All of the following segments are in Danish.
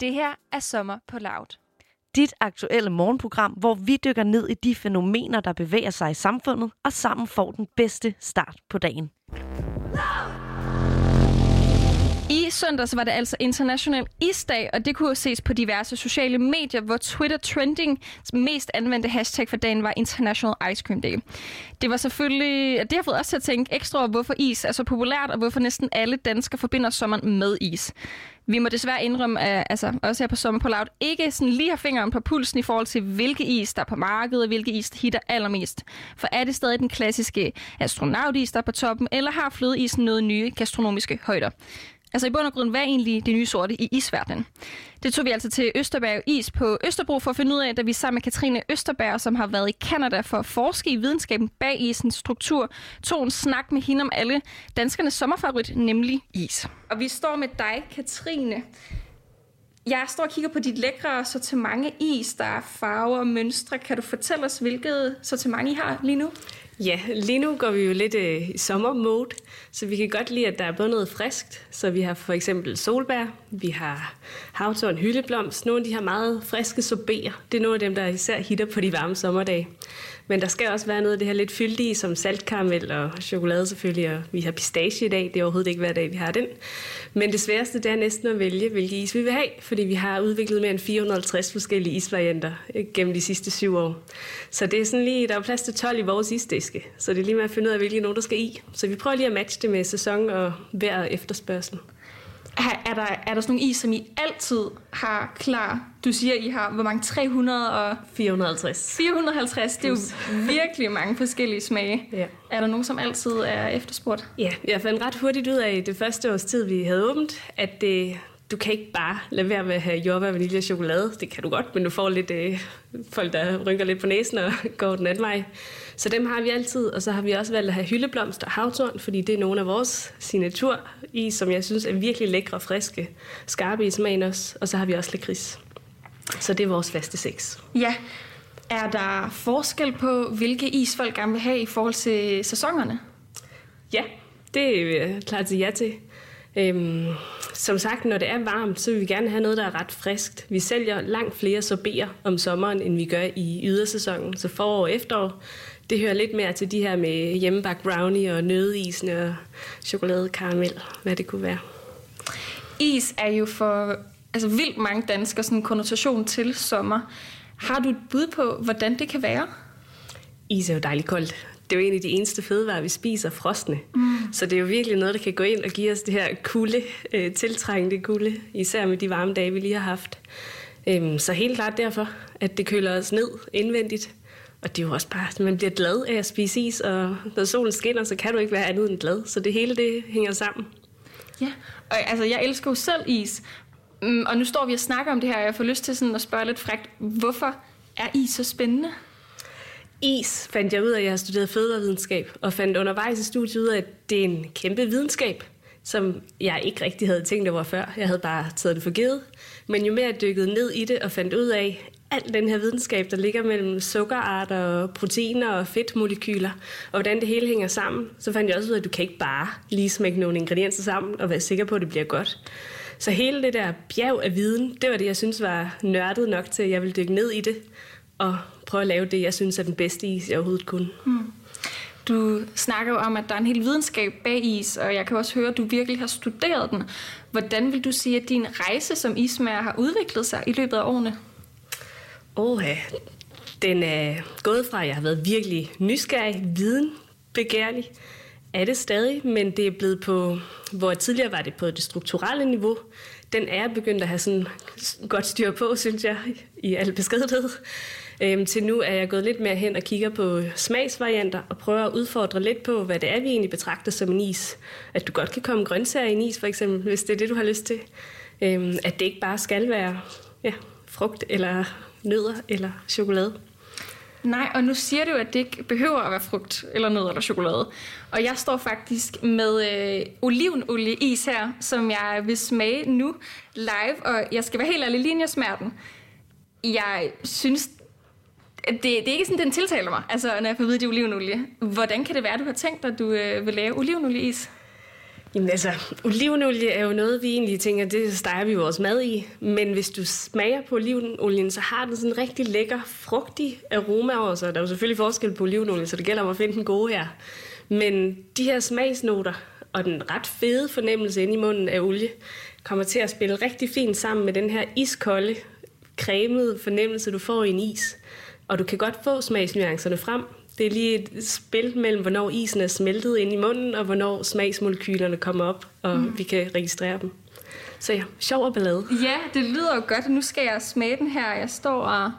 Det her er Sommer på Loud. Dit aktuelle morgenprogram, hvor vi dykker ned i de fænomener, der bevæger sig i samfundet, og sammen får den bedste start på dagen. I søndags var det altså International Isdag, og det kunne ses på diverse sociale medier, hvor Twitter Trending mest anvendte hashtag for dagen var International Ice Cream Day. Det var selvfølgelig, det har fået os til at tænke ekstra over, hvorfor is er så populært, og hvorfor næsten alle danskere forbinder sommeren med is. Vi må desværre indrømme, at altså, også her på Sommer på Loud, ikke sådan lige har fingeren på pulsen i forhold til, hvilke is, der er på markedet, og hvilke is, der hitter allermest. For er det stadig den klassiske astronautis, der er på toppen, eller har flødeisen noget nye gastronomiske højder? Altså i bund og grund, hvad er egentlig det nye sorte i isverdenen? Det tog vi altså til Østerberg Is på Østerbro for at finde ud af, da vi sammen med Katrine Østerberg, som har været i Kanada for at forske i videnskaben bag isens struktur, tog en snak med hende om alle danskernes sommerfavorit, nemlig is. Og vi står med dig, Katrine. Jeg står og kigger på dit lækre sortiment is, der er farver og mønstre. Kan du fortælle os, hvilket sortiment I har lige nu? Ja, lige nu går vi jo lidt øh, i sommermode, så vi kan godt lide, at der er både noget friskt. Så vi har for eksempel solbær, vi har havtorn, hyldeblomst, nogle af de her meget friske sorbéer. Det er nogle af dem, der især hitter på de varme sommerdage. Men der skal også være noget af det her lidt fyldige, som saltkaramel og chokolade selvfølgelig, og vi har pistache i dag. Det er overhovedet ikke hver dag, vi har den. Men det sværeste, det er næsten at vælge, hvilke is vi vil have, fordi vi har udviklet mere end 450 forskellige isvarianter øh, gennem de sidste syv år. Så det er sådan lige, der er plads til 12 i vores isdiske, så det er lige med at finde ud af, hvilke nogen, der skal i. Så vi prøver lige at matche det med sæson og vejr og efterspørgsel. Er der, er der sådan nogle is, som I altid har klar? Du siger, I har hvor mange? 300 og... 450. 450, det er jo virkelig mange forskellige smage. Ja. Er der nogen, som altid er efterspurgt? Ja, jeg fandt ret hurtigt ud af det første års tid, vi havde åbent, at det, du kan ikke bare lade være med at have jordbær, vanilje og chokolade. Det kan du godt, men du får lidt øh, folk, der rynker lidt på næsen og går den anden vej. Så dem har vi altid, og så har vi også valgt at have hyldeblomst og havtorn, fordi det er nogle af vores signatur i, som jeg synes er virkelig lækre og friske, skarpe i smagen også. Og så har vi også lakrids. Så det er vores faste seks. Ja. Er der forskel på, hvilke is folk gerne vil have i forhold til sæsonerne? Ja, det er jeg klar til ja til. Øhm, som sagt, når det er varmt, så vil vi gerne have noget, der er ret friskt. Vi sælger langt flere sorbeer om sommeren, end vi gør i ydersæsonen. Så forår og efterår, det hører lidt mere til de her med hjemmebagt brownie og nødeisen og chokolade, karamel, hvad det kunne være. Is er jo for altså vildt mange danskere sådan en konnotation til sommer. Har du et bud på, hvordan det kan være? Is er jo dejligt koldt. Det er jo en af de eneste fødevarer, vi spiser frostne. Mm. Så det er jo virkelig noget, der kan gå ind og give os det her kulde, øh, tiltrængende kulde, især med de varme dage, vi lige har haft. Øhm, så helt klart derfor, at det køler os ned indvendigt. Og det er jo også bare, at man bliver glad af at spise is, og når solen skinner, så kan du ikke være andet end glad. Så det hele, det hænger sammen. Ja, og altså, jeg elsker jo selv is. Mm, og nu står vi og snakker om det her, og jeg får lyst til sådan at spørge lidt frækt, hvorfor er is så spændende? Is fandt jeg ud af, at jeg har studeret fødevarevidenskab, og fandt undervejs i studiet ud af, at det er en kæmpe videnskab, som jeg ikke rigtig havde tænkt over før. Jeg havde bare taget det for givet. Men jo mere jeg dykkede ned i det og fandt ud af al den her videnskab, der ligger mellem sukkerarter og proteiner og fedtmolekyler, og hvordan det hele hænger sammen, så fandt jeg også ud af, at du kan ikke bare lige smække nogle ingredienser sammen og være sikker på, at det bliver godt. Så hele det der bjerg af viden, det var det, jeg synes var nørdet nok til, at jeg ville dykke ned i det og prøve at lave det, jeg synes er den bedste is, jeg overhovedet kunne. Mm. Du snakker jo om, at der er en hel videnskab bag is, og jeg kan også høre, at du virkelig har studeret den. Hvordan vil du sige, at din rejse som ismager har udviklet sig i løbet af årene? Åh, den er gået fra, at jeg har været virkelig nysgerrig, viden, begærlig, er det stadig, men det er blevet på, hvor tidligere var det på det strukturelle niveau. Den er begyndt at have sådan godt styr på, synes jeg, i al beskedenhed. Øhm, til nu er jeg gået lidt mere hen og kigger på smagsvarianter og prøver at udfordre lidt på, hvad det er, vi egentlig betragter som en is. At du godt kan komme grøntsager i en is, for eksempel, hvis det er det, du har lyst til. Øhm, at det ikke bare skal være ja, frugt eller nødder eller chokolade. Nej, og nu siger du, at det ikke behøver at være frugt eller nødder eller chokolade. Og jeg står faktisk med øh, olivenolieis her, som jeg vil smage nu live. Og jeg skal være helt ærlig, lige jeg smager den. Jeg synes, det, det er ikke sådan, den tiltaler mig, altså, når jeg får vide, det er olivenolie. Hvordan kan det være, du har tænkt dig, at du øh, vil lave olivenolieis? Jamen altså, olivenolie er jo noget, vi egentlig tænker, det steger vi vores mad i. Men hvis du smager på olivenolien, så har den sådan en rigtig lækker, frugtig aroma over sig. Der er jo selvfølgelig forskel på olivenolie, så det gælder om at finde den gode her. Men de her smagsnoter og den ret fede fornemmelse inde i munden af olie, kommer til at spille rigtig fint sammen med den her iskolde, cremede fornemmelse, du får i en is. Og du kan godt få smagsnuancerne frem. Det er lige et spil mellem, hvornår isen er smeltet ind i munden, og hvornår smagsmolekylerne kommer op, og mm. vi kan registrere dem. Så ja, sjov og ballade. Ja, det lyder jo godt. Nu skal jeg smage den her. Jeg står og...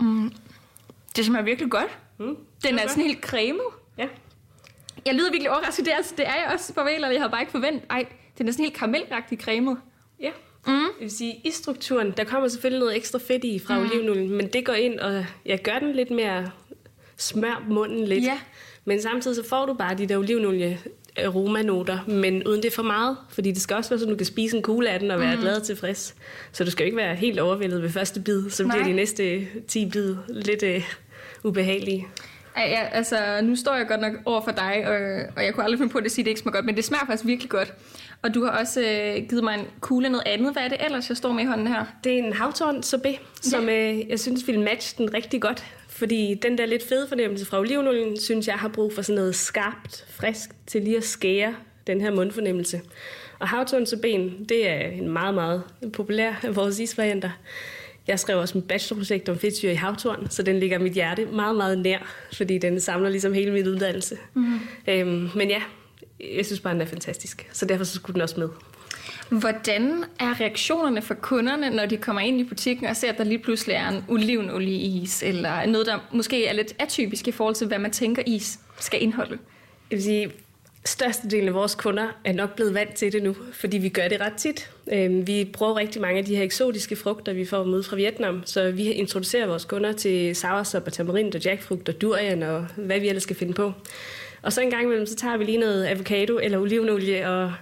Mm. Det smager virkelig godt. Mm. Den er sådan helt cremet. Ja. Jeg lyder virkelig overrasket. Det er, altså, det er jeg også forveler. Jeg havde bare ikke forventet. Ej, den er sådan helt karamelagtig cremet. Ja. Mm. Det vil sige, i strukturen, der kommer selvfølgelig noget ekstra fedt i fra mm. olivenolien, men det går ind og jeg gør den lidt mere smør munden lidt. Ja. Men samtidig så får du bare de der olivenolie aromanoter, men uden det er for meget, fordi det skal også være sådan, du kan spise en kugle af den og være mm. glad og tilfreds. Så du skal jo ikke være helt overvældet ved første bid, så bliver Nej. de næste 10 bid lidt uh, ubehagelige. Ja, ja, altså, nu står jeg godt nok over for dig, og, og jeg kunne aldrig finde på at sige, at det ikke smager godt, men det smager faktisk virkelig godt. Og du har også øh, givet mig en kugle af noget andet. Hvad er det ellers, jeg står med i hånden her? Det er en havtorn sorbet, som øh, jeg synes vil matche den rigtig godt. Fordi den der lidt fede fornemmelse fra olivenolien, synes jeg har brug for sådan noget skarpt, frisk til lige at skære den her mundfornemmelse. Og havtorn sorbeten, det er en meget, meget populær af vores isvarianter. Jeg skrev også et bachelorprojekt om fedtsyre i havtorn, så den ligger mit hjerte meget, meget nær, fordi den samler ligesom hele min uddannelse. Mm. Øhm, men ja, jeg synes bare, den er fantastisk, så derfor så skulle den også med. Hvordan er reaktionerne fra kunderne, når de kommer ind i butikken og ser, at der lige pludselig er en olivenolieis, eller noget, der måske er lidt atypisk i forhold til, hvad man tænker is skal indeholde? Jeg vil sige, størstedelen af vores kunder er nok blevet vant til det nu, fordi vi gør det ret tit. Øhm, vi bruger rigtig mange af de her eksotiske frugter, vi får med fra Vietnam, så vi introducerer vores kunder til soursop og tamarind og jackfrugt og durian og hvad vi ellers skal finde på. Og så en gang imellem, så tager vi lige noget avocado eller olivenolie og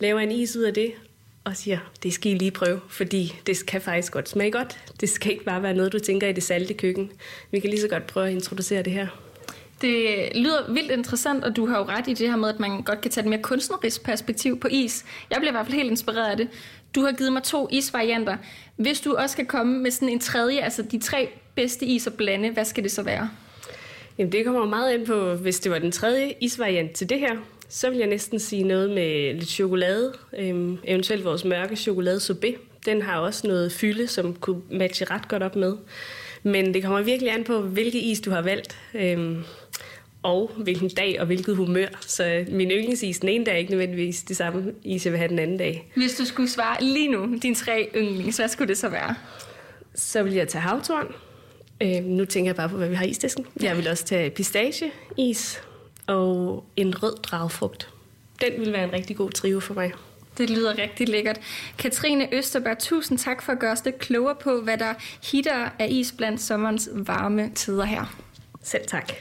laver en is ud af det, og siger, det skal I lige prøve, fordi det kan faktisk godt smage godt. Det skal ikke bare være noget, du tænker i det salte køkken. Vi kan lige så godt prøve at introducere det her. Det lyder vildt interessant, og du har jo ret i det her med, at man godt kan tage et mere kunstnerisk perspektiv på is. Jeg bliver i hvert fald helt inspireret af det. Du har givet mig to isvarianter. Hvis du også skal komme med sådan en tredje, altså de tre bedste is at blande, hvad skal det så være? Jamen, det kommer meget ind på, hvis det var den tredje isvariant til det her, så vil jeg næsten sige noget med lidt chokolade, øhm, eventuelt vores mørke chokolade sorbet. Den har også noget fylde, som kunne matche ret godt op med. Men det kommer virkelig an på, hvilke is du har valgt, øhm, og hvilken dag og hvilket humør. Så min yndlingsis den ene dag er ikke nødvendigvis det samme is, jeg vil have den anden dag. Hvis du skulle svare lige nu, din tre yndlings, hvad skulle det så være? Så vil jeg tage havtorn. Øh, nu tænker jeg bare på, hvad vi har i isdisken. Jeg vil også tage pistacheis og en rød dragfrugt. Den vil være en rigtig god trio for mig. Det lyder rigtig lækkert. Katrine Østerberg, tusind tak for at gøre os lidt klogere på, hvad der hitter af is blandt sommerens varme tider her. Selv tak.